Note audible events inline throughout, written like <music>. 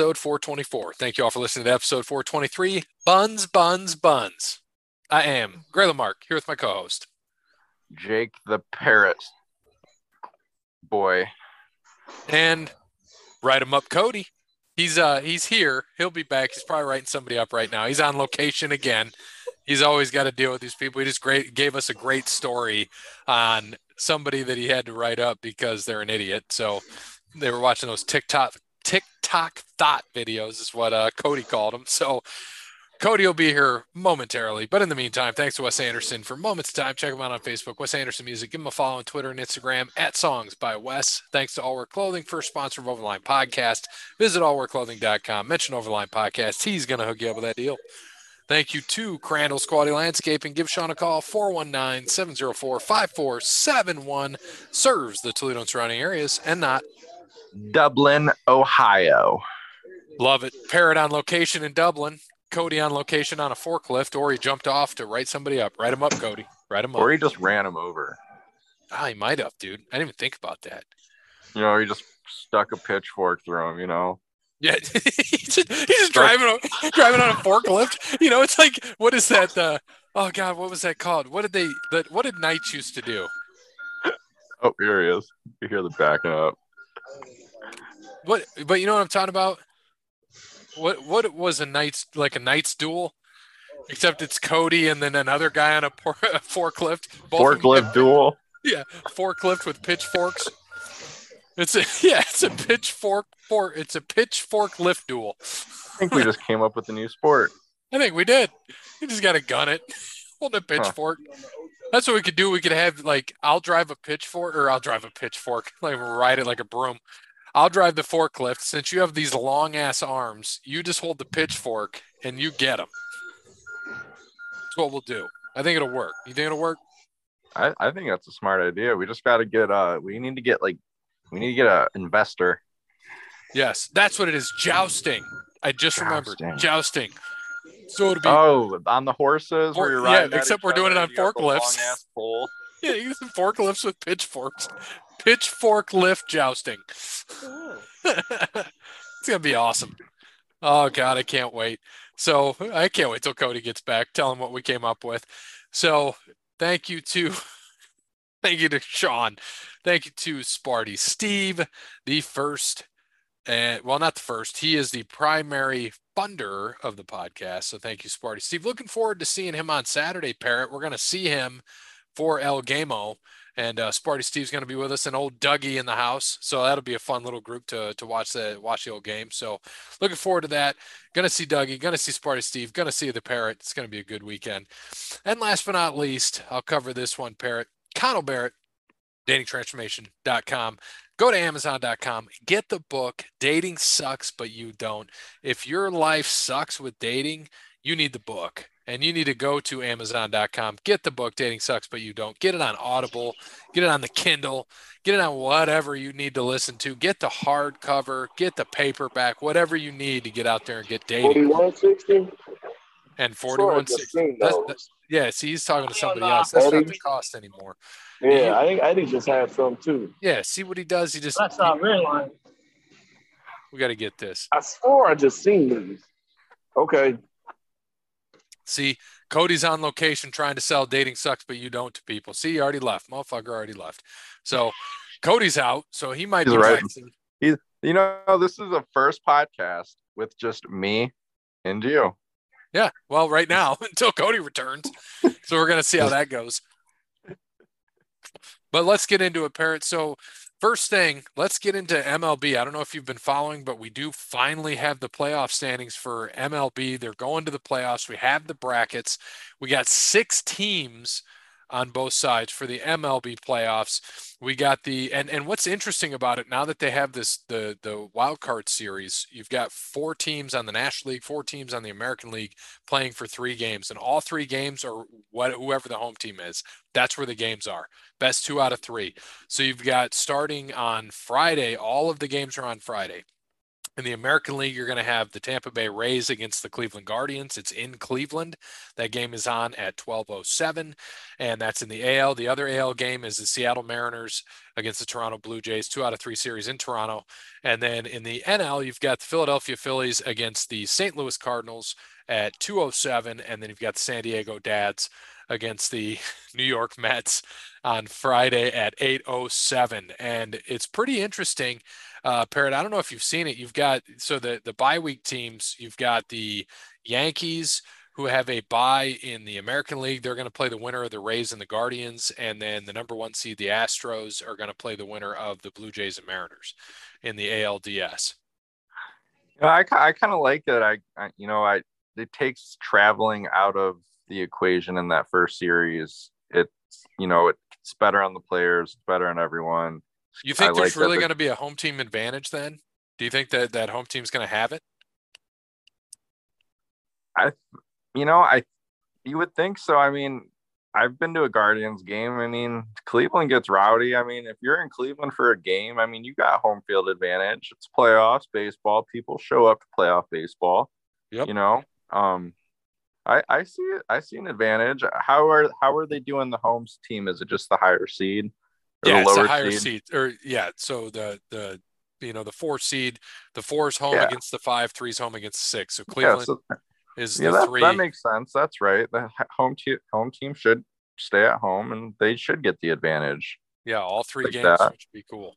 episode 424. Thank you all for listening to episode 423. Buns, buns, buns. I am Gray Lamarck here with my co-host. Jake the Parrot boy. And write him up, Cody. He's uh he's here. He'll be back. He's probably writing somebody up right now. He's on location again. He's always got to deal with these people. He just great gave us a great story on somebody that he had to write up because they're an idiot. So they were watching those TikTok TikTok thought videos is what uh, Cody called them. So Cody will be here momentarily. But in the meantime, thanks to Wes Anderson for moments of time. Check him out on Facebook, Wes Anderson Music. Give him a follow on Twitter and Instagram at Songs by Wes. Thanks to All Wear Clothing, first sponsor of Overline Podcast. Visit allwearclothing.com. Mention Overline Podcast. He's going to hook you up with that deal. Thank you to Crandall's Quality Landscaping. Give Sean a call, 419 704 5471. Serves the Toledo and surrounding areas and not Dublin, Ohio. Love it. Parrot on location in Dublin. Cody on location on a forklift, or he jumped off to write somebody up. Write him up, Cody. Write him up. Or he just ran him over. Ah, he might have, dude. I didn't even think about that. You know, he just stuck a pitchfork through him, you know. Yeah, <laughs> he's just, he's just driving on, driving on a forklift. You know, it's like what is that? Uh, oh God, what was that called? What did they? That what did knights used to do? Oh, here he is. You hear the backing up. What? But you know what I'm talking about? What? What was a knight's like a knight's duel? Except it's Cody and then another guy on a, por- <laughs> a forklift. Both of them- Forklift duel. Yeah, forklift with pitchforks. It's a <laughs> yeah, it's a pitchfork for it's a pitchfork lift duel. I think we just came up with a new sport. <laughs> I think we did. You just got to gun it. Hold a pitchfork. That's what we could do. We could have like I'll drive a pitchfork or I'll drive a pitchfork, like ride it like a broom. I'll drive the forklift. Since you have these long ass arms, you just hold the pitchfork and you get them. That's what we'll do. I think it'll work. You think it'll work? I, I think that's a smart idea. We just got to get uh we need to get like we need to get a investor. Yes, that's what it is. Jousting. I just remembered Jousting. jousting. So it'll be Oh, on the horses Or- where you're yeah, riding. at except we're doing it on and you got the forklifts. <laughs> yeah, using forklifts with pitchforks. Pitchfork lift jousting. <laughs> it's gonna be awesome. Oh god, I can't wait. So I can't wait till Cody gets back. Tell him what we came up with. So thank you to <laughs> thank you to Sean. Thank you to Sparty Steve, the first and well, not the first. He is the primary funder of the podcast. So thank you, Sparty Steve. Looking forward to seeing him on Saturday, Parrot. We're gonna see him for El Gamo. And uh, Sparty Steve's going to be with us, and old Dougie in the house. So that'll be a fun little group to to watch the watch the old game. So looking forward to that. Going to see Dougie. Going to see Sparty Steve. Going to see the Parrot. It's going to be a good weekend. And last but not least, I'll cover this one, Parrot. Connell Barrett, datingtransformation.com. Go to amazon.com. Get the book. Dating sucks, but you don't. If your life sucks with dating, you need the book and you need to go to amazon.com get the book dating sucks but you don't. Get it on audible get it on the kindle get it on whatever you need to listen to. Get the hardcover get the paperback whatever you need to get out there and get dating. 4160? and Sure, I 41 just seen that's, yeah see he's talking to somebody else. That's not the cost anymore. Yeah, I think I think just have some too. yeah see what he does? He just That's not real we got to get this. I swore I just seen these. Okay. See, Cody's on location trying to sell dating sucks, but you don't to people. See, he already left. Motherfucker already left. So Cody's out. So he might He's be right. texting. You know, this is the first podcast with just me and you. Yeah. Well, right now <laughs> until Cody returns. So we're gonna see how that goes. But let's get into it, Parrot. So first thing, let's get into MLB. I don't know if you've been following, but we do finally have the playoff standings for MLB. They're going to the playoffs. We have the brackets. We got six teams on both sides for the MLB playoffs. We got the and and what's interesting about it now that they have this the the wild card series, you've got four teams on the National League, four teams on the American League playing for three games, and all three games are what whoever the home team is. That's where the games are. Best two out of three. So you've got starting on Friday, all of the games are on Friday. In the American League, you're going to have the Tampa Bay Rays against the Cleveland Guardians. It's in Cleveland. That game is on at 12:07, and that's in the AL. The other AL game is the Seattle Mariners against the Toronto Blue Jays, two out of three series in Toronto. And then in the NL, you've got the Philadelphia Phillies against the St. Louis Cardinals at 207. And then you've got the San Diego Dads against the <laughs> New York Mets on Friday at 807. And it's pretty interesting. Uh, Parrot, I don't know if you've seen it. You've got so the the bye week teams, you've got the Yankees who have a bye in the American League. They're going to play the winner of the Rays and the Guardians, and then the number one seed, the Astros, are going to play the winner of the Blue Jays and Mariners in the ALDS. I, I kind of like that. I, I, you know, I it takes traveling out of the equation in that first series. It's you know it's better on the players, it's better on everyone. You think I there's like really going to be a home team advantage then? Do you think that that home team's going to have it? I, you know, I you would think so. I mean, I've been to a Guardians game. I mean, Cleveland gets rowdy. I mean, if you're in Cleveland for a game, I mean, you got home field advantage. It's playoffs baseball. People show up to playoff baseball. Yep. You know, um, I I see it. I see an advantage. How are how are they doing the homes team? Is it just the higher seed? Yeah, the it's a higher seed, or yeah. So the the you know the four seed, the four is home Yeah. against the five, three's home against the six. So Yeah, Cleveland so, is yeah, the that, three. that makes sense. That's right. The home team home team should stay at home, and they should get the advantage. Yeah, all three like games, that. which would be cool.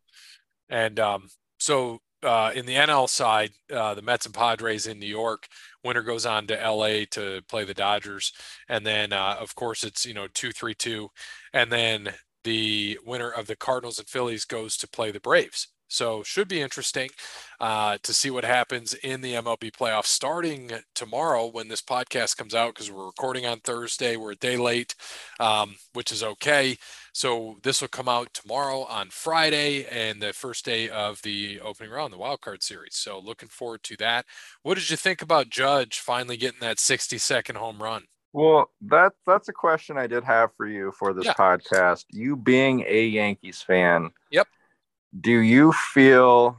And um, so uh, in the NL side, uh, the Mets and Padres in New York. Winner goes on to LA to play the Dodgers, and then uh, of course it's you know two three two, and then the winner of the Cardinals and Phillies goes to play the Braves. So should be interesting uh, to see what happens in the MLB playoffs starting tomorrow when this podcast comes out because we're recording on Thursday. We're a day late, um, which is okay. So this will come out tomorrow on Friday and the first day of the opening round, the wild card series. So looking forward to that. What did you think about Judge finally getting that 60 second home run? Well, that that's a question I did have for you for this Yeah. podcast. You being a Yankees fan, Yep. Do you feel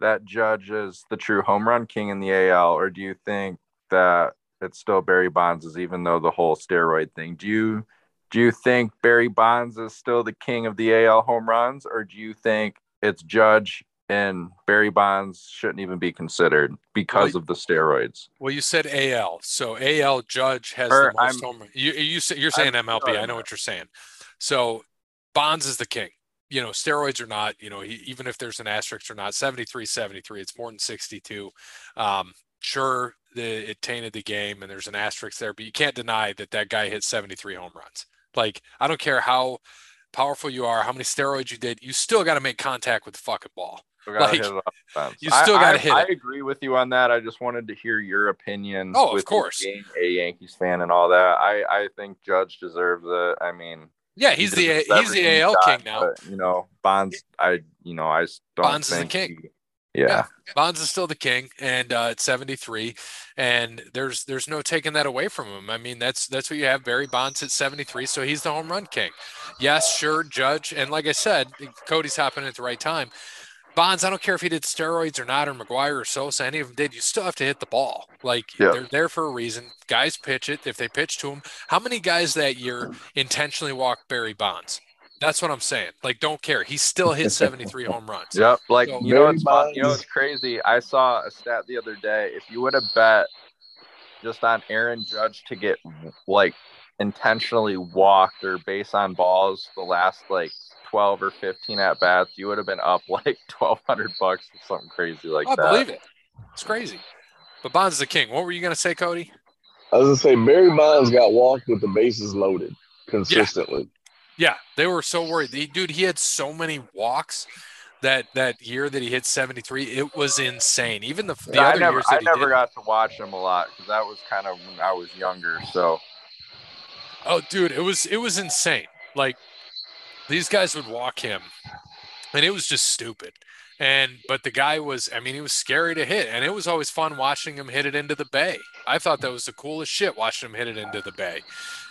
that Judge is the true home run king in the AL, or do you think that it's still Barry Bonds is even though the whole steroid thing? Do you do you think Barry Bonds is still the king of the AL home runs, or do you think it's Judge and Barry Bonds shouldn't even be considered because Well, of the steroids? Well, you said AL, so AL Judge has Or the most I'm- home. You you say you're saying I'm MLB. I know what you're saying. So Bonds is the king. You know, steroids or not, you know, he, even if there's an asterisk or not, 73, 73, it's more than 62. Um, sure, the, it tainted the game and there's an asterisk there, but you can't deny that that guy hit 73 home runs. Like, I don't care how powerful you are, how many steroids you did, you still got to make contact with the fucking ball. Still Like, hit it off the fence. you still gotta hit I it. agree with you on that. I just wanted to hear your opinion. Oh, of course. being a Yankees fan and all that. I I think Judge deserves it. I mean, Yeah, he he's the deserves he's the AL got, king now. But, you know, Bonds. I you know I don't Bonds is the king. he- yeah. Bonds is still the king, and uh, it's 73, and there's there's no taking that away from him. I mean, that's that's what you have. Barry Bonds at 73, so he's the home run king. Yes, sure, Judge, and like I said, Cody's hopping at the right time. Bonds, I don't care if he did steroids or not, or McGwire or Sosa, any of them did. You still have to hit the ball. Like Yeah. they're there for a reason. Guys pitch it. If they pitch to him, how many guys that year intentionally walked Barry Bonds? That's what I'm saying. Like, don't care. He still hit <laughs> 73 home runs. Yep. Like So- you know, fun, you know, it's crazy. I saw a stat the other day. If you would have bet just on Aaron Judge to get like intentionally walked or base on balls the last like 12 or 15 at bats, you would have been up <laughs> like 1200 bucks or something crazy like I that. believe it. It's crazy. But Bonds is the king. What were you going to say, Cody? I was gonna say Barry Bonds got walked with the bases loaded consistently. Yeah, they were so worried. He, dude, he had so many walks that that year that he hit 73. It was insane. Even the, the Yeah, I other never, years I that he never did. got to watch him a lot because that was kind of when I was younger. So Oh, dude, it was it was insane. Like these guys would walk him, and it was just stupid. And but the guy was, I mean, he was scary to hit, and it was always fun watching him hit it into the bay. I thought that was the coolest shit watching him hit it into the bay.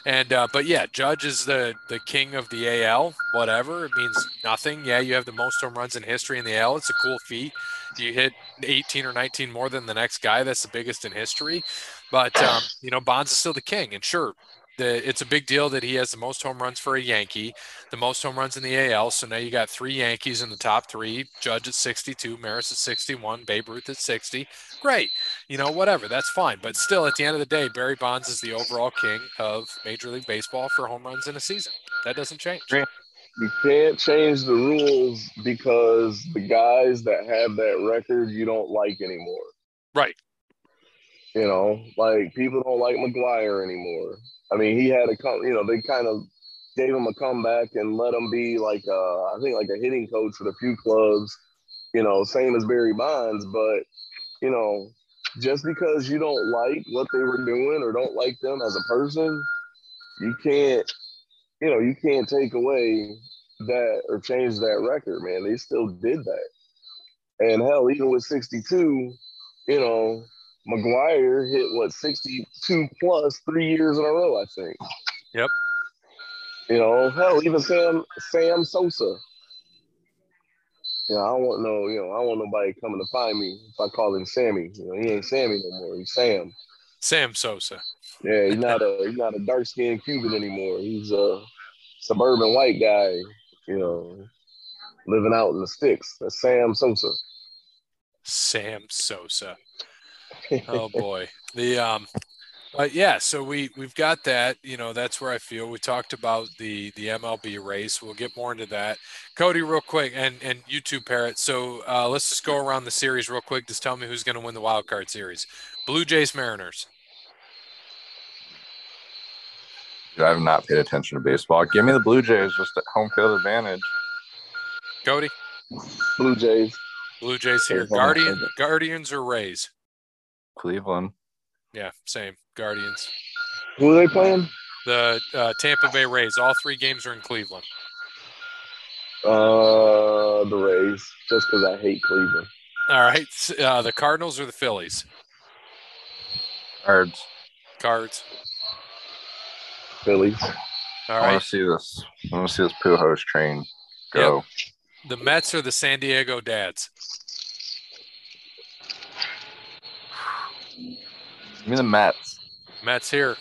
And uh, but yeah, Judge is the the king of the AL. Whatever it means, nothing. Yeah, you have the most home runs in history in the AL. It's a cool feat. You hit 18 or 19 more than the next guy. That's the biggest in history. But um, you know, Bonds is still the king. And sure, the it's a big deal that he has the most home runs for a Yankee, the most home runs in the AL. So now you got three Yankees in the top three: Judge at 62, Maris at 61, Babe Ruth at 60. Great, you know, whatever, that's fine. But still, at the end of the day, Barry Bonds is the overall king of Major League Baseball for home runs in a season. That doesn't change. You can't change the rules because the guys that have that record you don't like anymore. Right. You know, like people don't like McGwire anymore. I mean, he had a come, you know, they kind of gave him a comeback and let him be like, uh, I think like a hitting coach for a few clubs, you know, same as Barry Bonds. But, you know, just because you don't like what they were doing or don't like them as a person, you can't, you know, you can't take away that or change that record, man. They still did that. And hell, even with 62, you know, McGwire hit what 62 plus three years in a row, I think. Yep. You know, hell, even Sam Sam Sosa. You know, I don't want no, you know, I don't want nobody coming to find me if I call him Sammy. You know, he ain't Sammy no more. He's Sam. Sam Sosa. Yeah, he's not a he's not a dark skinned Cuban anymore. He's a suburban white guy, you know, living out in the sticks. That's Sam Sosa. Sam Sosa. Oh <laughs> boy. The um but yeah, so we we've got that. You know, that's where I feel. We talked about the the MLB race. We'll get more into that. Cody, real quick, and and you too, Parrot. So uh, let's just go around the series real quick. Just tell me who's going to win the wild card series. Blue Jays, Mariners. I have not paid attention to baseball. Give me the Blue Jays, just at home field advantage. Cody, Blue Jays. Blue Jays here. Guardian, Guardians or Rays? Cleveland. Yeah, same. Guardians. Who are they playing? The uh, Tampa Bay Rays. All three games are in Cleveland. Uh, the Rays, just because I hate Cleveland. All right. Uh, the Cardinals or the Phillies? Cards. Cards. Phillies. All I want to see this. I want to see this Pujols train go. The Mets or the San Diego Dads? Give me the Mets. Mets here.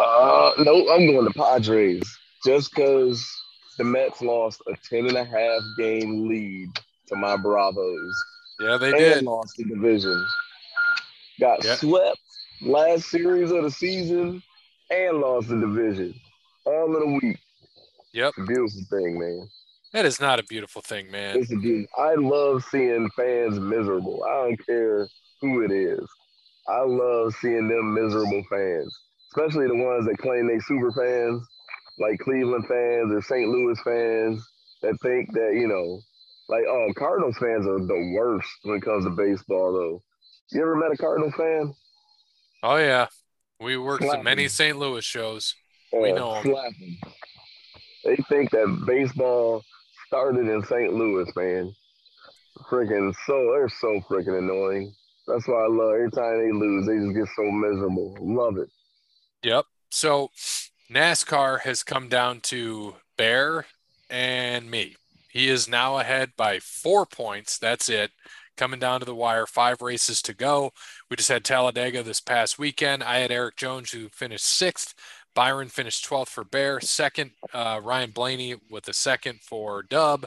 Uh, no, I'm going to Padres just because the Mets lost a 10 and a half game lead to my Bravos Yeah, they and did. lost the division. Got Yeah. swept last series of the season and lost the division all in a week. Yep. It's a beautiful thing, man. That is not a beautiful thing, man. It's a beautiful. I love seeing fans miserable. I don't care who it is. I love seeing them miserable fans, especially the ones that claim they super fans, like Cleveland fans or St. Louis fans that think that you know, like oh, Cardinals fans are the worst when it comes to baseball. Though, you ever met a Cardinals fan? Oh yeah. We worked in Slapping. many St. Louis shows. We Uh, know 'em. slapping. They think that baseball started in St. Louis, man. Freaking so they're so freaking annoying. That's why I love every time they lose, they just get so miserable. Love it. Yep. So NASCAR has come down to Bear and me. He is now ahead by four points. That's it. Coming down to the wire, five races to go. We just had Talladega this past weekend. I had Erik Jones, who finished sixth. Byron finished 12th for Bear. Second, uh, Ryan Blaney with a second for Dub.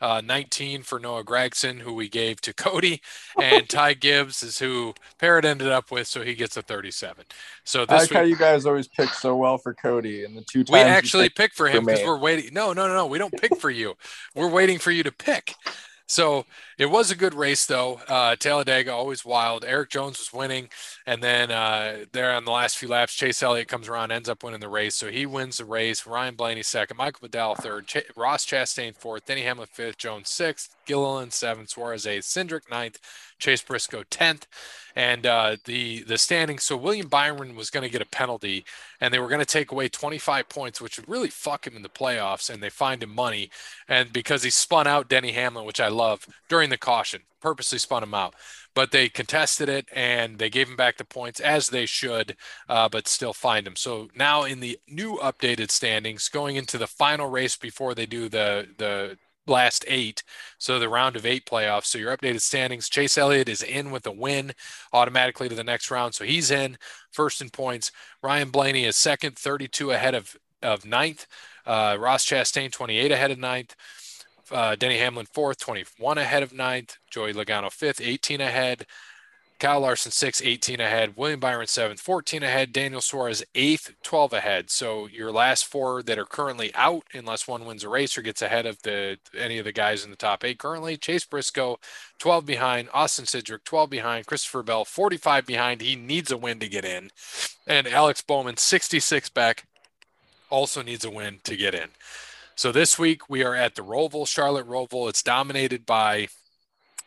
Uh, 19 for Noah Gragson, who we gave to Cody. And <laughs> Ty Gibbs is who Parrot ended up with, so he gets a 37. So I this like how you guys always pick so well for Cody and the two times we actually pick for him because we're waiting. No, no, no, no. We don't pick for you. We're waiting for you to pick. So it was a good race, though. Uh, Talladega always wild. Erik Jones was winning, and then uh, there on the last few laps, Chase Elliott comes around, ends up winning the race. So he wins the race. Ryan Blaney second, Michael McDowell third, Ch- Ross Chastain fourth, Denny Hamlin fifth, Jones sixth, Gilliland seventh, Suarez eighth, Cindric ninth, Chase Briscoe tenth, and uh, the the standing. So William Byron was going to get a penalty, and they were going to take away 25 points, which would really fuck him in the playoffs, and they fined him money, and because he spun out Denny Hamlin, which I love during the caution, purposely spun him out. But they contested it and they gave him back the points as they should, uh, but still fined him. So now in the new updated standings, going into the final race before they do the the last eight. So the round of eight playoffs. So your updated standings, Chase Elliott is in with a win automatically to the next round. So he's in first in points. Ryan Blaney is second, 32 ahead of, of ninth. Uh, Ross Chastain, 28 ahead of ninth. Uh, Denny Hamlin fourth, 21 ahead of ninth. Joey Logano fifth, 18 ahead. Kyle Larson six, 18 ahead. William Byron seventh, 14 ahead. Daniel Suarez eighth, 12 ahead. So your last four that are currently out, unless one wins a race or gets ahead of the any of the guys in the top eight currently. Chase Briscoe, 12 behind. Austin Cindric, 12 behind. Christopher Bell, 45 behind. He needs a win to get in. And Alex Bowman, 66 back, also needs a win to get in. So this week we are at the Roval, Charlotte Roval. It's dominated by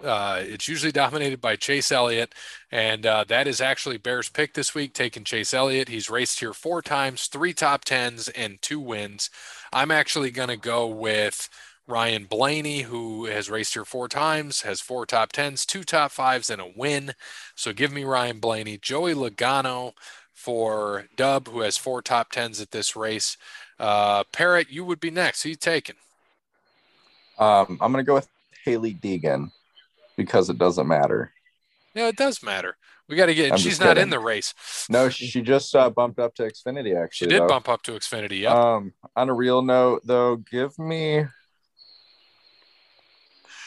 uh, it's usually dominated by Chase Elliott, and uh, that is actually Bears' pick this week, taking Chase Elliott. He's raced here four times, three top tens, and two wins. I'm actually going to go with Ryan Blaney, who has raced here four times, has four top tens, two top fives, and a win. So give me Ryan Blaney. Joey Logano for Dub, who has four top tens at this race. Uh, Parrot, you would be next. Who you taking? Um, I'm going to go with Hailie Deegan because it doesn't matter. No, it does matter. We got to get. I'm she's not kidding. in the race. No, she just uh, bumped up to Xfinity. Actually, She did though. bump up to Xfinity. Yep. Um, on a real note, though, give me.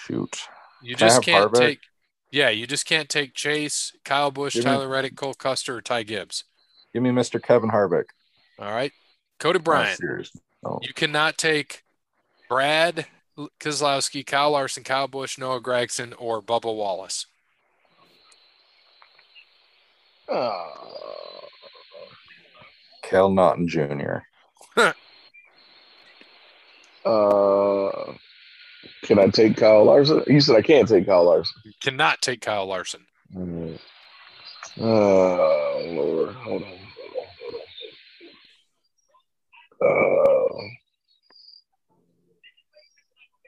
Shoot, you can just can't Harvick? take. Yeah, you just can't take Chase, Kyle Busch, Give me- Tyler Reddick, Cole Custer, or Ty Gibbs. give me Mr. Kevin Harvick. All right, Cody Bryant. No. You cannot take Brad Keselowski, Kyle Larson, Kyle Busch, Noah Gragson, or Bubba Wallace. Ah, Cal Naughton Jr. <laughs> uh, can I take Kyle Larson? You said I can't take Kyle Larson. You cannot take Kyle Larson. Mm. Oh, Lord. Hold on. Hold on. Hold on. Uh,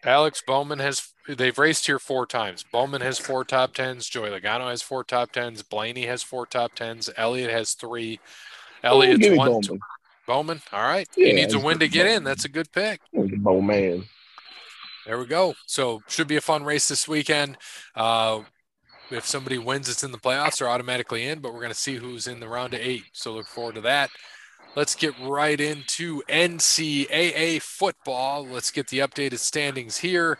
Alex Bowman has they've raced here four times. Bowman has four top tens. Joey Logano has four top tens. Blaney has four top tens. Elliott has three. Elliott's one. Bowman. Bowman. All right. he needs a win to get in. That's a good pick. Bowman. There we go. So should be a fun race this weekend. Uh, if somebody wins, it's in the playoffs. They're automatically in, but we're going to see who's in the round of eight. So look forward to that. Let's get right into NCAA football. Let's get the updated standings here.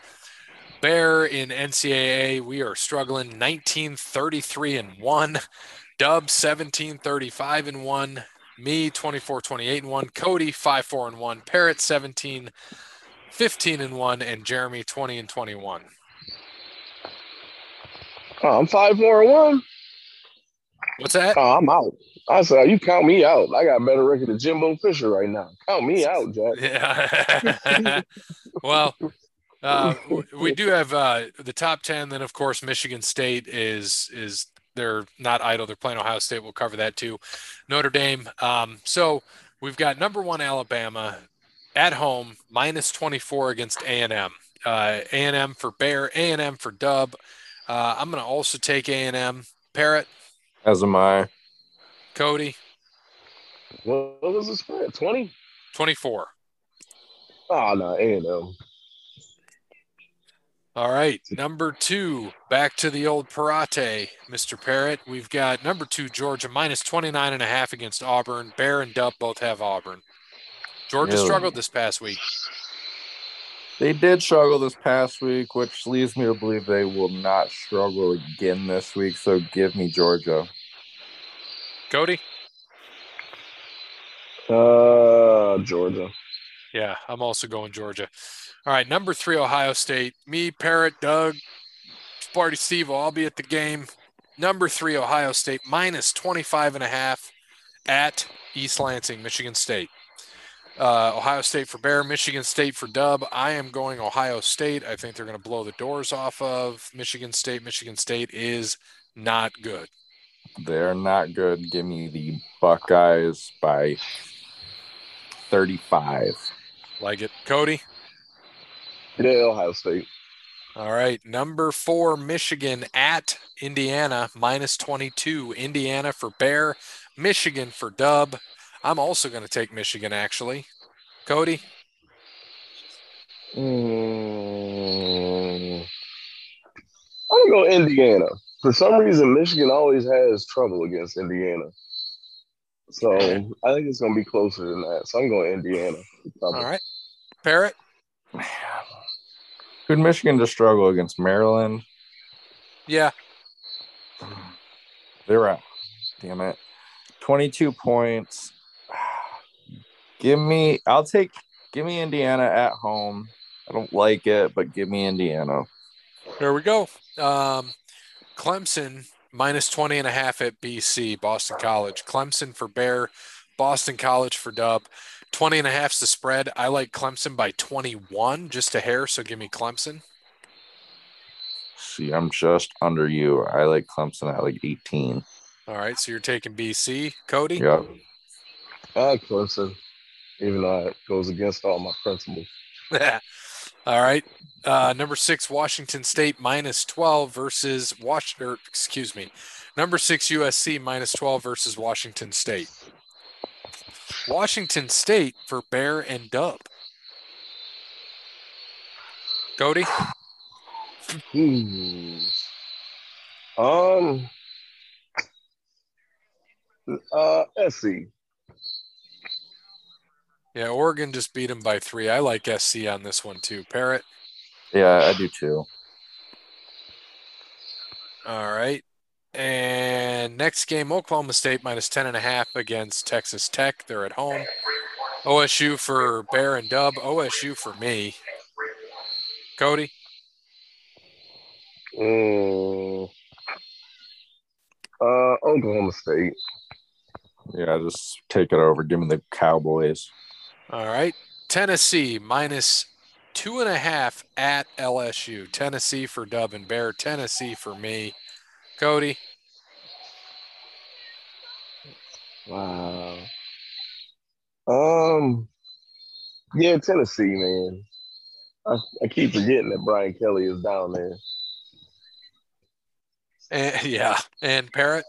Bear in NCAA, we are struggling 1933 and 1. Dub 1735 and 1. Me 24 28 and 1. Cody 5 4 and 1. Parrot 17 15 and 1 and Jeremy 20 and 21. Oh, I'm 5 4 and one. What's that? Oh, I'm out. I said, you count me out. I got a better record than Jimbo Fisher right now. Count me out, Jack. <laughs> Yeah. <laughs> well, uh, we do have uh, the top 10 then of course Michigan State is is they're not idle. They're playing Ohio State. We'll cover that too. Notre Dame. Um, so we've got number 1 Alabama at home minus 24 against A&M. Uh, A&M for Bear, A&M for Dub. Uh, I'm going to also take A&M. Parrot, As am I. Cody, What, what was the spread? 20? 24. Ah, oh, no, A&M. All right, number two, back to the old Parate, Mr. Parrott. We've got number two, Georgia, minus 29 and a half against Auburn. Bear and Dub both have Auburn. Georgia Really? struggled this past week. They did struggle this past week, which leads me to believe they will not struggle again this week. So give me Georgia. Cody? Uh, Georgia. Yeah, I'm also going Georgia. All right, number three, Ohio State. Me, Parrott, Doug, Sparty Steve will all be at the game. Number three, Ohio State, minus 25 and a half at East Lansing, Michigan State. Uh, Ohio State for Bear, Michigan State for Dub. I am going Ohio State. I think they're going to blow the doors off of Michigan State. Michigan State is not good. They're not good. Give me the Buckeyes by 35. Like it. Cody? Yeah, Ohio State. All right. Number four, Michigan at Indiana, minus 22. Indiana for Bear, Michigan for Dub. I'm also going to take Michigan, actually. Cody? Mm, I'm gonna go Indiana. For some reason, Michigan always has trouble against Indiana. So I think it's gonna be closer than that. So I'm going Indiana. All right. Parrot. <sighs> Could Michigan just struggle against Maryland? Yeah. They're out. Damn it. 22 points. Give me, I'll take, give me Indiana at home. I don't like it, but give me Indiana. There we go. Um, Clemson minus 20 and a half at BC, Boston College. Clemson for Bear, Boston College for Dub. 20 and a half's the spread. I like Clemson by 21, just a hair. So give me Clemson. See, I'm just under you. I like Clemson at like 18. All right. So you're taking BC, Cody? Yep. I like Clemson, even though it goes against all my principles. <laughs> all right. Uh, number six, Washington State minus 12 versus Washington, excuse me, number six, USC minus 12 versus Washington State. Washington State for Bear and Dub. Cody? Hmm. Um. Uh, SC. Yeah, Oregon just beat them by three. I like SC on this one too. Parrot. Yeah, I do too. All right. And next game, Oklahoma State minus 10 and a half against Texas Tech. They're at home. OSU for Bear and Dub. OSU for me. Cody? Mm. Uh, Oklahoma State. Yeah, just take it over. Give me the Cowboys. All right. Tennessee minus two and a half at LSU. Tennessee for Dub and Bear. Tennessee for me. Cody. Wow. Um. Yeah, Tennessee, man. I, I keep forgetting that Brian Kelly is down there. And, <laughs> yeah, and Parrot.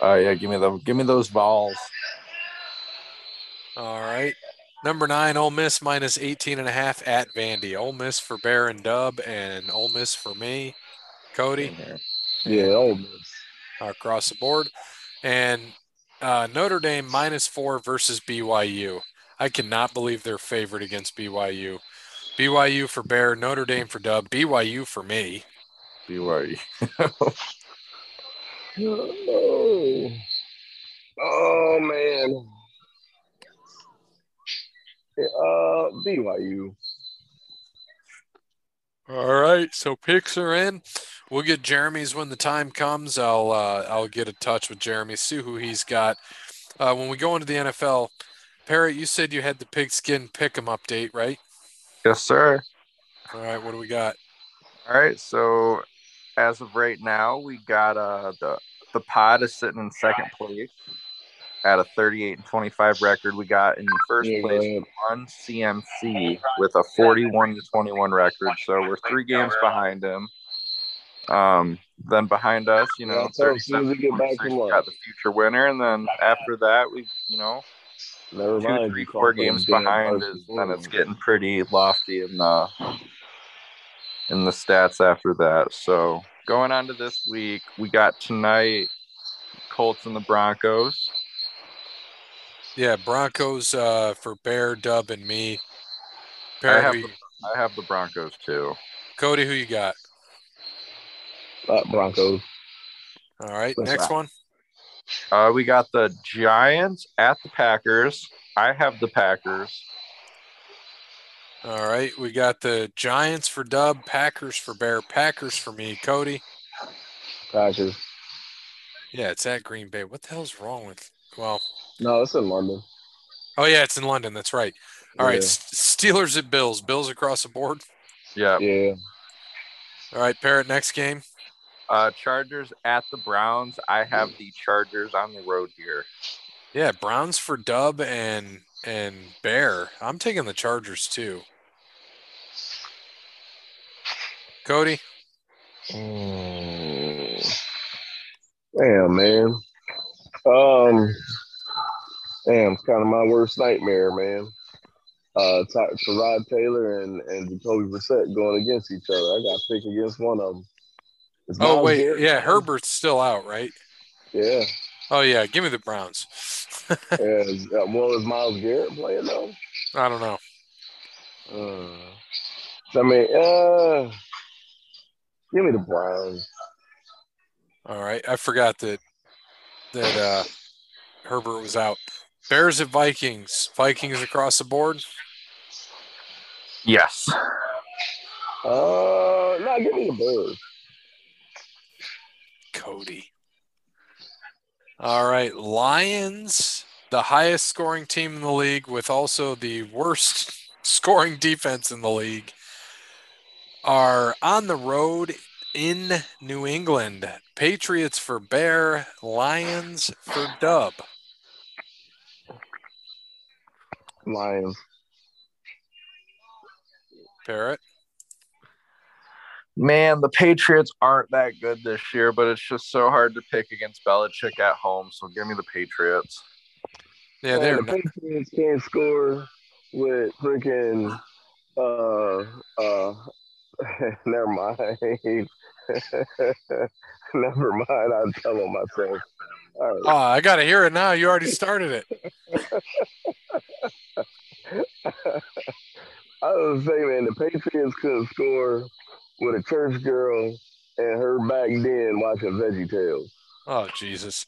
Uh, yeah, give me the give me those balls. All right. Number nine, Ole Miss minus 18 and a half at Vandy. Ole Miss for Bear and Dub, and Ole Miss for me. Cody. Yeah, Ole Miss. Across the board. And uh, Notre Dame minus four versus BYU. I cannot believe they're favored against BYU. BYU for Bear, Notre Dame for Dub, BYU for me. BYU. oh. <laughs> oh man. Uh, BYU. All right, so picks are in. We'll get Jeremy's when the time comes. I'll uh, I'll get in touch with Jeremy, see who he's got. Uh, when we go into the NFL, Parrot, you said you had the pigskin pick'em update, right? Yes, sir. All right, what do we got? All right, so as of right now, we got uh the the pod is sitting in second place at a 38 and 25 record. We got in first place on CMC with a 41 to 21 record. So we're three games behind him. Um, then behind us, you know, Yeah, so as soon as we get back 37, we got the future winner, and then after that, we, you know, Never two, mind. three, you four games behind is then it's getting pretty lofty in the in the stats after that. So going on to this week, we got tonight Colts and the Broncos. Yeah, Broncos uh, for Bear, Dub, and me. I have the, I have the Broncos too. Cody, who you got? Uh, Broncos. All right, That's next right. one. Uh, we got the Giants at the Packers. I have the Packers. All right, we got the Giants for Dub, Packers for Bear, Packers for me. Cody. Packers. Yeah, it's at Green Bay. What the hell's wrong with? Well, No, it's in London. oh yeah, it's in London. That's right. All right, Yeah. S- Steelers at Bills. Bills across the board. Yeah. Yeah. All right, Parrot. Next game. Uh, Chargers at the Browns. I have the Chargers on the road here. Yeah, Browns for Dub and and Bear. I'm taking the Chargers too. Cody. Mm. Damn, man. Um, damn, it's kind of my worst nightmare, man. Uh, Tyrod Taylor and and Jacoby Brissett going against each other. I got to pick against one of them. Is Oh Myles wait, Garrett yeah. Herbert's still out, right? Yeah. Oh yeah, give me the Browns. <laughs> yeah. is- uh, Well, is Myles Garrett playing though? I don't know. Uh, I mean, uh, give me the Browns. All right, I forgot that that uh, Herbert was out. Bears at Vikings. Vikings across the board. Yes. Uh, no, give me the Bears. Cody. All right, Lions, the highest scoring team in the league, with also the worst <laughs> scoring defense in the league, are on the road in New England. Patriots for Bear, Lions for Dub. Lions. Parrot. Man, the Patriots aren't that good this year, but it's just so hard to pick against Belichick at home. So give me the Patriots. Yeah, they're the Patriots can't score with freaking uh uh <laughs> never mind. <laughs> never mind, I'm telling myself. Right. Oh, I got to hear it now. You already started it. <laughs> I was saying, man, the Patriots couldn't score with a church girl and her back then watching Veggie Tales. Oh, Jesus.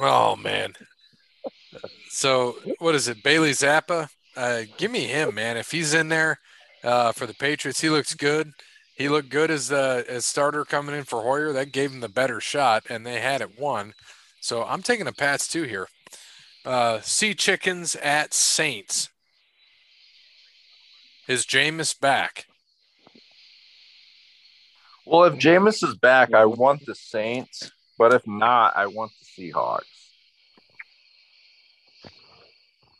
Oh, man. So, what is it? Bailey Zappe? Uh, give me him, man. If he's in there uh, for the Patriots, he looks good. He looked good as the as starter coming in for Hoyer. That gave him the better shot, and they had it won. So I'm taking a Pats too here. Uh, sea Chickens at Saints. Is Jameis back? Well, if Jameis is back, I want the Saints, but if not, I want the Seahawks.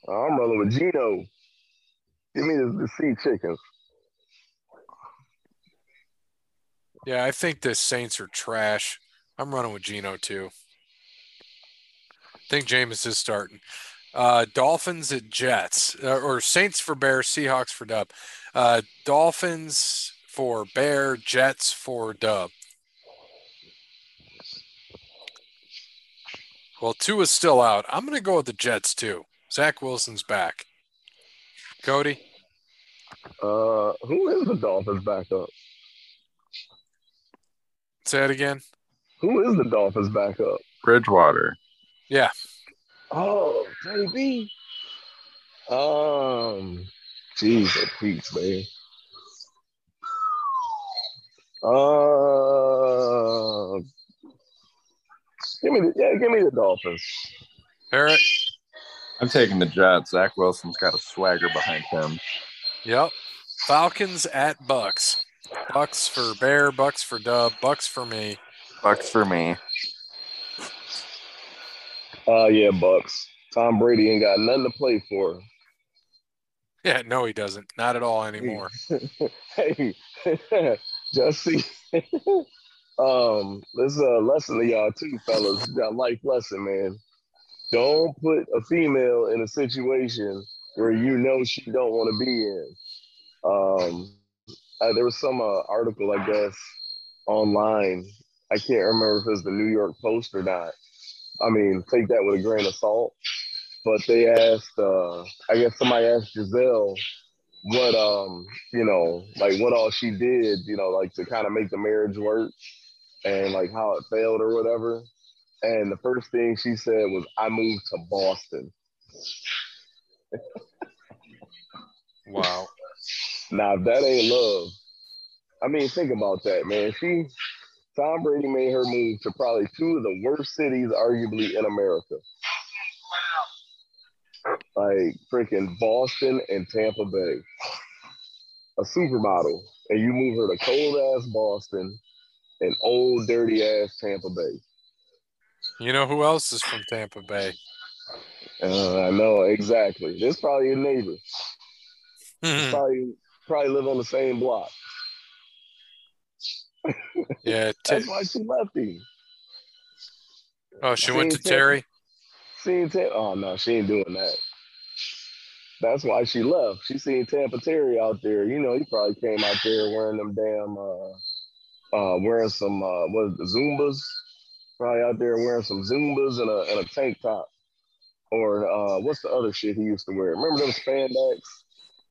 I'm rolling with Geno. Give me the, the sea chickens. Yeah, I think the Saints are trash. I'm running with Geno too. I think Jameis is starting. Uh, Dolphins at Jets, uh, or Saints for Bear, Seahawks for Dub. Uh, Dolphins for Bear, Jets for Dub. Well, two is still out. I'm going to go with the Jets too. Zach Wilson's back. Cody, Uh, who is the Dolphins backup? Say it again. Who is the Dolphins backup? Bridgewater. Yeah, Oh, JB. Um, Jesus, peace, man. Uh, give me the yeah, give me the Dolphins. Parrot. I'm taking the Jets. Zach Wilson's got a swagger behind him. Yep. Falcons at Bucks. Bucks for Bear, Bucks for Dub, Bucks for me. Bucks for me. Uh, yeah, Bucks. Tom Brady ain't got nothing to play for. <laughs> Yeah, no, he doesn't. Not at all anymore. hey, <laughs> just see. <laughs> um, this is a lesson to y'all too, fellas. Got life lesson, man. Don't put a female in a situation where you know she don't want to be in. Um, uh, there was some uh, article, I guess, online. I can't remember if it was the New York Post or not. I mean, take that with a grain of salt. But they asked, uh, I guess somebody asked Gisele what um you know like what all she did you know like to kind of make the marriage work and like how it failed or whatever and the first thing she said was i moved to boston <laughs> Wow. Now if that ain't love i mean think about that man she tom brady made her move to probably two of the worst cities arguably in america like freaking boston and tampa bay a supermodel and you move her to cold ass Boston and old dirty ass Tampa Bay. You know who else is from Tampa Bay? Uh, I know exactly. This probably your neighbor. Hmm. <laughs> Probably probably live on the same block. yeah. <laughs> That's why she left him. oh, she went to Terry. Seen Tam- oh no, she ain't doing that. That's why she left. She seen Tampa Terry out there. You know, he probably came out there wearing them damn uh uh, wearing some uh, what is it, Zubaz, probably out there wearing some Zubaz and a and a tank top, or uh, what's the other shit he used to wear? Remember those spandex,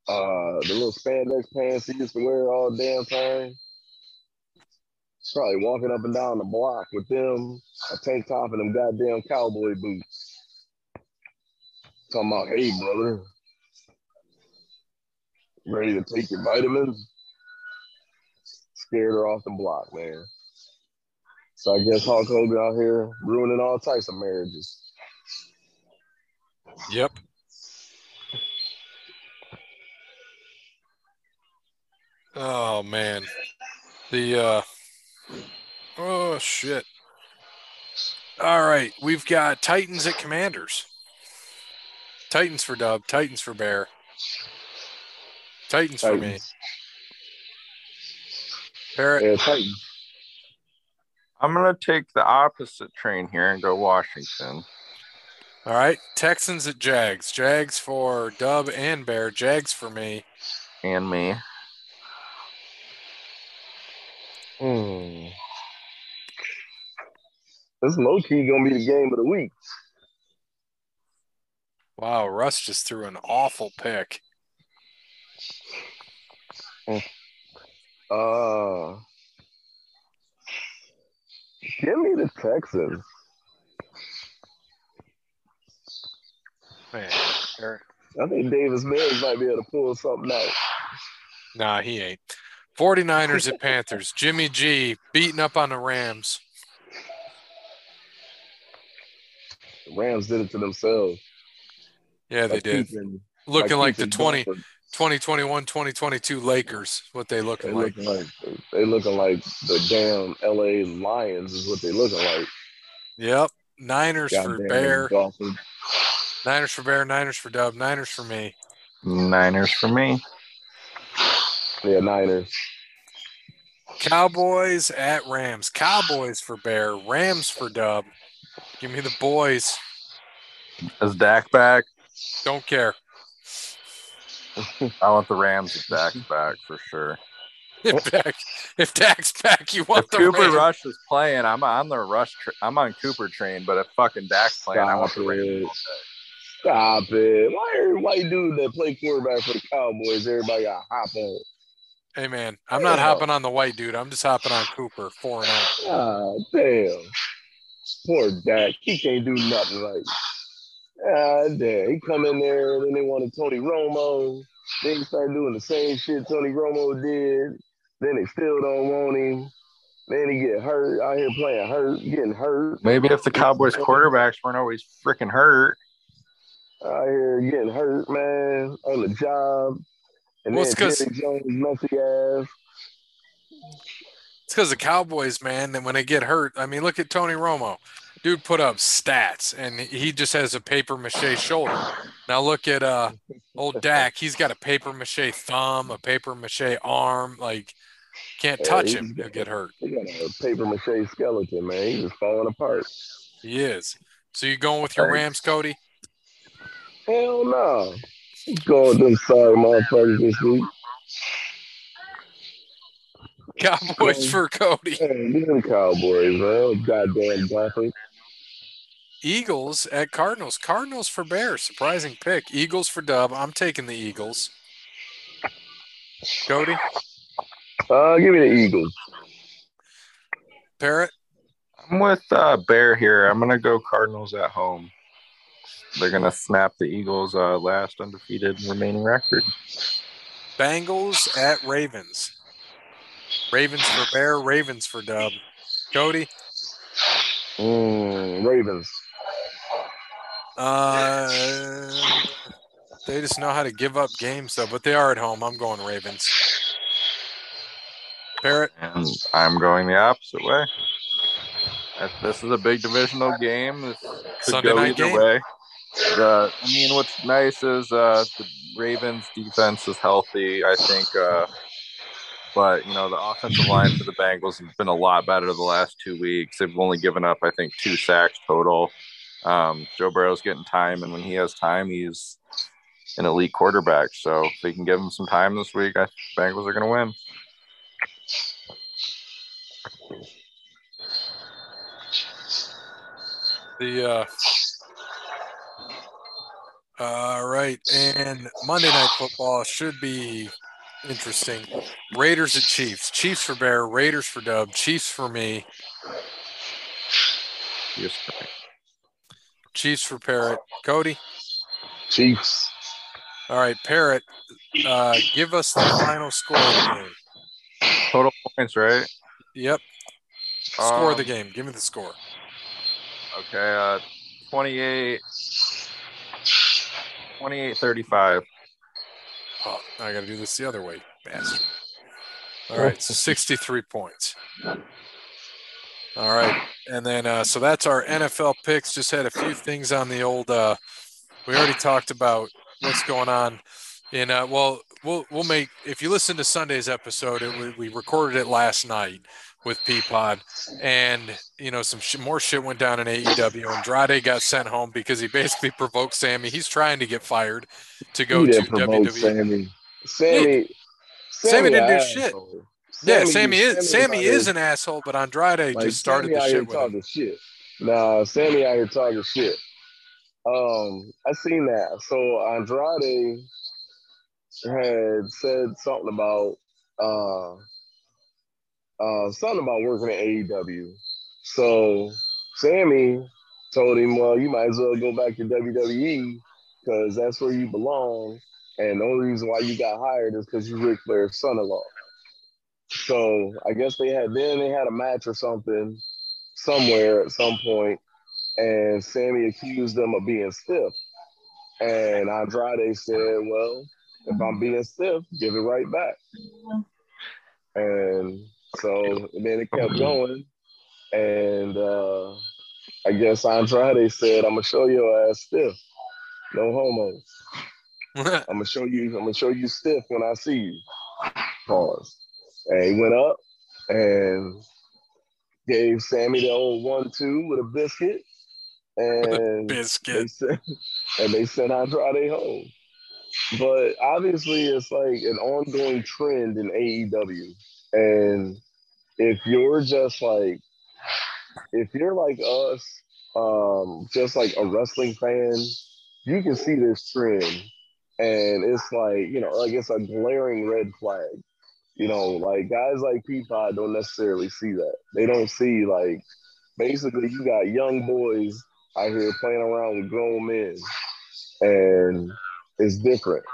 uh, the little spandex pants he used to wear all damn time. Probably walking up and down the block with them, a tank top and them goddamn cowboy boots. Talking about, hey brother, ready to take your vitamins? Scared her off the block, man. So I guess Hulk Hogan out here ruining all types of marriages. Yep. Oh man. The uh oh shit. All right, we've got Titans at Commanders. Titans for Dub, Titans for Bear. Titans, for me. Titans. Parrot. Yeah, Titans. I'm gonna take the opposite train here and go Washington. All right, Texans at Jags. Jags for Dub and Bear. Jags for me. And me. Hmm. This low key gonna be the game of the week. Wow, Russ just threw an awful pick. Uh, give me the Texans. Man, Parrot. I think Davis Mills might be able to pull something out. Nah, he ain't. 49ers at Panthers. Jimmy G beating up on the Rams. The Rams did it to themselves. Yeah, they By did. keeping- Looking by like the keeping 20, 2021 2022 Lakers, what they They looking like. looking like they looking like the damn LA Lions is what they looking like. Yep. Niners for Bear. Dolphins. Niners for Bear. Niners for Dub. Niners for me. Niners for me. Yeah, Niners. Cowboys at Rams. Cowboys for Bear. Rams for Dub. Give me the boys. Is Dak back? Don't care. <laughs> I want the Rams with Dak back for sure. If, Dak, if Dak's back, you want If the Cooper Rams. Rush is playing, I'm on the Rush. Tra- I'm on Cooper train. But if fucking Dak's playing, I want Stop the Rams. Stop it. Why every white dude that play quarterback for the Cowboys, everybody got hop on? Hey man, I'm not Yeah. hopping on the white dude. I'm just hopping on Cooper. Four and oh. Ah, damn. Poor Dak. He can't do nothing right. Ah, damn. He come in there and then they wanted Tony Romo. Then he started doing the same shit Tony Romo did. Then they still don't want him. Then he get hurt out here playing hurt, getting hurt. Maybe if the Cowboys quarterbacks weren't always freaking hurt. Out here getting hurt, man, on the job. And Well, then it's 'cause- Jerry Jones messy ass. It's because the Cowboys, man. And when they get hurt, I mean, look at Tony Romo. Dude put up stats, and he just has a paper mache shoulder. Now look at uh old Dak. He's got a paper mache thumb, a paper mache arm. Like can't touch him. He'll get hurt. He got a paper mache skeleton, man. He's just falling apart. He is. So you going with your Rams, Cody? Hell no. Go with them sorry motherfuckers this week. Cowboys for Cody. Hey, these them Cowboys, man. Goddamn Dolphins. Eagles at Cardinals. Cardinals for Bears. Surprising pick. Eagles for Dub. I'm taking the Eagles. Cody, Uh, give me the Eagles. Parrot. I'm with uh, Bear here. I'm gonna go Cardinals at home. They're gonna snap the Eagles' uh, last undefeated remaining record. Bengals at Ravens. Ravens for Bear. Ravens for Dub. Cody. Mm, Ravens. Uh, they just know how to give up games, though. But they are at home. I'm going Ravens. Parrot. And I'm going the opposite way. If this is a big divisional game. This could Sunday go night either game? way. The, I mean, what's nice is uh, the Ravens' defense is healthy. I think. Uh, but you know the offensive line for the Bengals has been a lot better the last two weeks. They've only given up, I think, two sacks total. Um, Joe Burrow's getting time, and when he has time, he's an elite quarterback. So if they can give him some time this week, I Bengals are going to win. The uh, all right, and Monday Night Football should be interesting. Raiders at Chiefs. Chiefs for Bear. Raiders for Dub. Chiefs for me. Yes. Chiefs for Parrot. Cody. Chiefs. All right, Parrot. Uh, give us the final score of the game. Total points, right? Yep. Score of the Um, game. Give me the score. Okay, uh, 28, 28 35. Oh, I got to do this the other way, bastard. All right, so 63 points. All right, and then uh, so that's our NFL picks. Just had a few things on the old. Uh, we already talked about what's going on in. Uh, well, we'll we'll make if you listen to Sunday's episode, it, we, we recorded it last night with Peapod, and you know some sh- more shit went down in AEW. Andrade got sent home because he basically <laughs> provoked Sammy. He's trying to get fired to go to WWE. Sammy. Sammy. Sammy didn't do shit. asshole. Yeah, Sammy is Sammy's Sammy is an asshole, but Andrade like, just started Sammy the shit with him. shit. Nah, Sammy out here talking shit. Um, I seen that. So Andrade had said something about uh uh something about working at AEW. So Sammy told him, Well, you might as well go back to WWE because that's where you belong. And the only reason why you got hired is because you're Ric Flair's son-in-law. So I guess they had then they had a match or something somewhere at some point, and Sammy accused them of being stiff. And Andrade said, Well, if I'm being stiff, give it right back. And so then it kept going. And uh, I guess Andrade said, I'm gonna show your ass stiff. No homo. <laughs> I'm gonna show you, I'm gonna show you stiff when I see you. Pause. And he went up and gave Sammy the old one two with a biscuit. And they Biscuit. sent <laughs> and they sent Andrade home. But obviously it's like an ongoing trend in AEW. And if you're just like if you're like us, um, just like a wrestling fan, you can see this trend. And it's like, you know, like it's a glaring red flag. You know, like guys like Peapod don't necessarily see that. They don't see like basically you got young boys out here playing around with grown men. And it's different.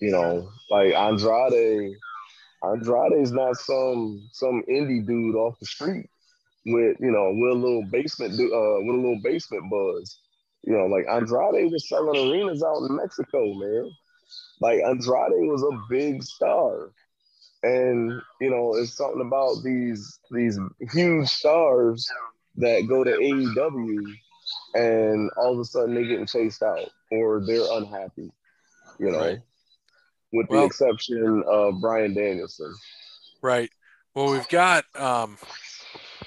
You know, like Andrade Andrade's not some some indie dude off the street with you know with a little basement du- uh with a little basement buzz. You know, like Andrade was selling arenas out in Mexico, man. Like Andrade was a big star. And you know, it's something about these these huge stars that go to AEW and all of a sudden they're getting chased out or they're unhappy. You know, Right. With the Well- exception of Bryan Danielson. Right. Well, we've got um,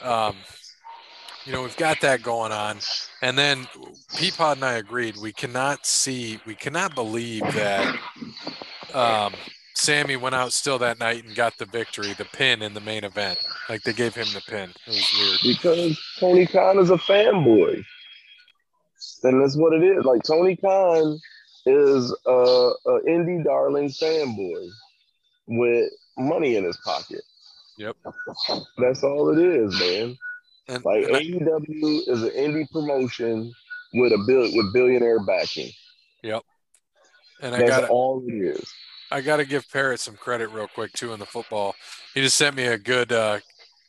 um, you know, we've got that going on, and then Peapod and I agreed we cannot see, we cannot believe that um, Sammy went out still that night and got the victory, the pin in the main event. Like they gave him the pin. It was weird. because Tony Khan is a fanboy. And that's what it is. Like Tony Khan is a, a indie darling fanboy with money in his pocket. Yep. That's all it is, man. And, Like and I- AEW is an indie promotion with a bill with billionaire backing. Yep. And I got all it is. I got to give Parrot some credit real quick too in the football. He just sent me a good uh,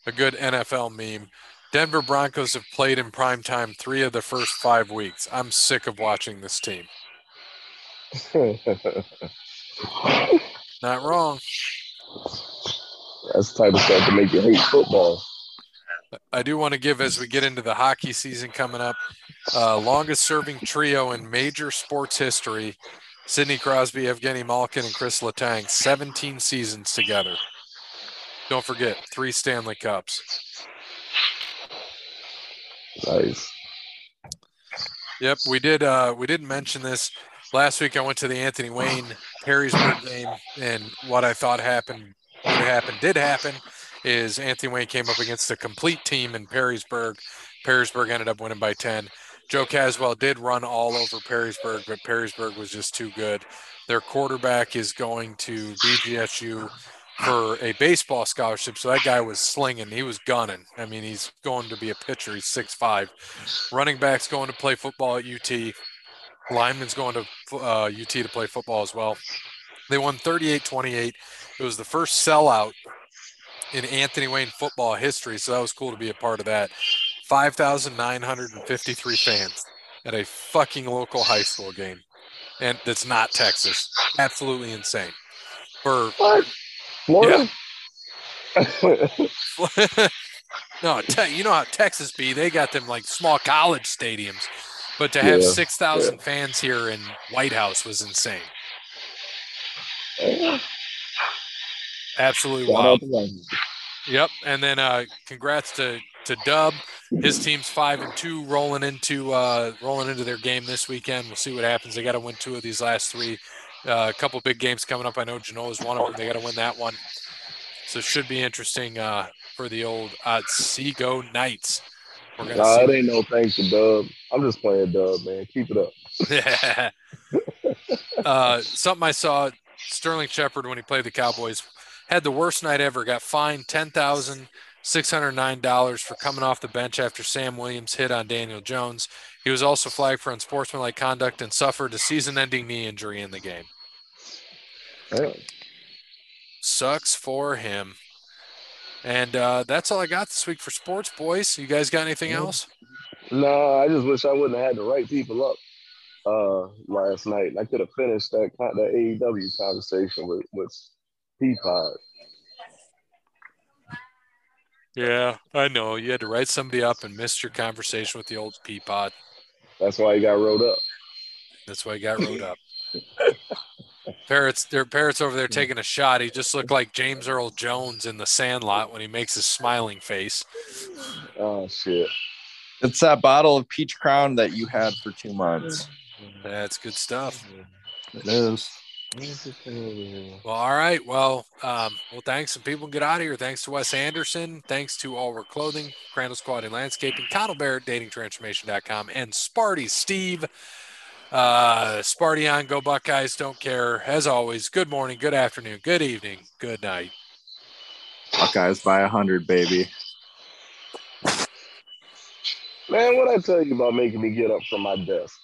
a good NFL meme. Denver Broncos have played in prime time three of the first five weeks. I'm sick of watching this team. <laughs> Not wrong. That's the type of stuff to make you hate football. I do want to give as we get into the hockey season coming up, uh, longest serving trio in major sports history. Sidney Crosby, Evgeny Malkin, and Chris Letang, 17 seasons together. Don't forget, three Stanley Cups. Nice. Yep, we did. Uh, we didn't mention this last week. I went to the Anthony Wayne Perrysburg <sighs> game, and what I thought happened would happen did happen. Is Anthony Wayne came up against a complete team in Perrysburg. Perrysburg ended up winning by ten. Joe Caswell did run all over Perrysburg, but Perrysburg was just too good. Their quarterback is going to BGSU for a baseball scholarship. So that guy was slinging. He was gunning. I mean, he's going to be a pitcher. He's six five. Running back's going to play football at UT. Lineman's going to uh, UT to play football as well. They won 38 28. It was the first sellout in Anthony Wayne football history. So that was cool to be a part of that. 5,953 fans at a fucking local high school game. And that's not Texas. Absolutely insane. For What? Florida? <laughs> no, te- you know how Texas be. They got them like small college stadiums. But to have Yeah, 6,000 fans here in White House was insane. Yeah. Absolutely Shout wild. to. Yep. And then uh congrats to to Dub. His team's five and two rolling into uh rolling into their game this weekend. We'll see what happens. They gotta win two of these last three. Uh, a couple big games coming up. I know Genoa's one of them. They gotta win that one. So it should be interesting uh for the old Otsego Knights. We're gonna Nah, see it ain't no thanks to Dub. I'm just playing Dub, man. Keep it up. <laughs> uh, something I saw Sterling Shepard when he played the Cowboys had the worst night ever. Got fined ten thousand six hundred nine dollars for coming off the bench after Sam Williams hit on Daniel Jones. He was also flagged for unsportsmanlike conduct and suffered a season-ending knee injury in the game. Yeah. Sucks for him. And uh, that's all I got this week for sports, boys. You guys got anything Yeah. else? No, I just wish I wouldn't have had the right people up uh, last night. I could have finished that that AEW conversation with with Peapod. Yeah, I know. You had to write somebody up and missed your conversation with the old Peapod. That's why he got wrote up. That's why he got rode up. <laughs> Parrots, their parrots over there taking a shot. He just looked like James Earl Jones in the Sandlot when he makes his smiling face. Oh shit. It's that bottle of peach crown that you had for two months. That's good stuff. It is. Well, all right. Well, um, well, thanks. And people can get out of here. Thanks to Wes Anderson. Thanks to All Work Clothing, Crandall's Quality Landscaping, Connell Barrett, DatingTransformation.com, and Sparty Steve. Uh, Sparty on, go Buckeyes. Don't care. As always, good morning, good afternoon, good evening, good night. Buckeyes by a hundred, baby. Man, what I tell you about making me get up from my desk?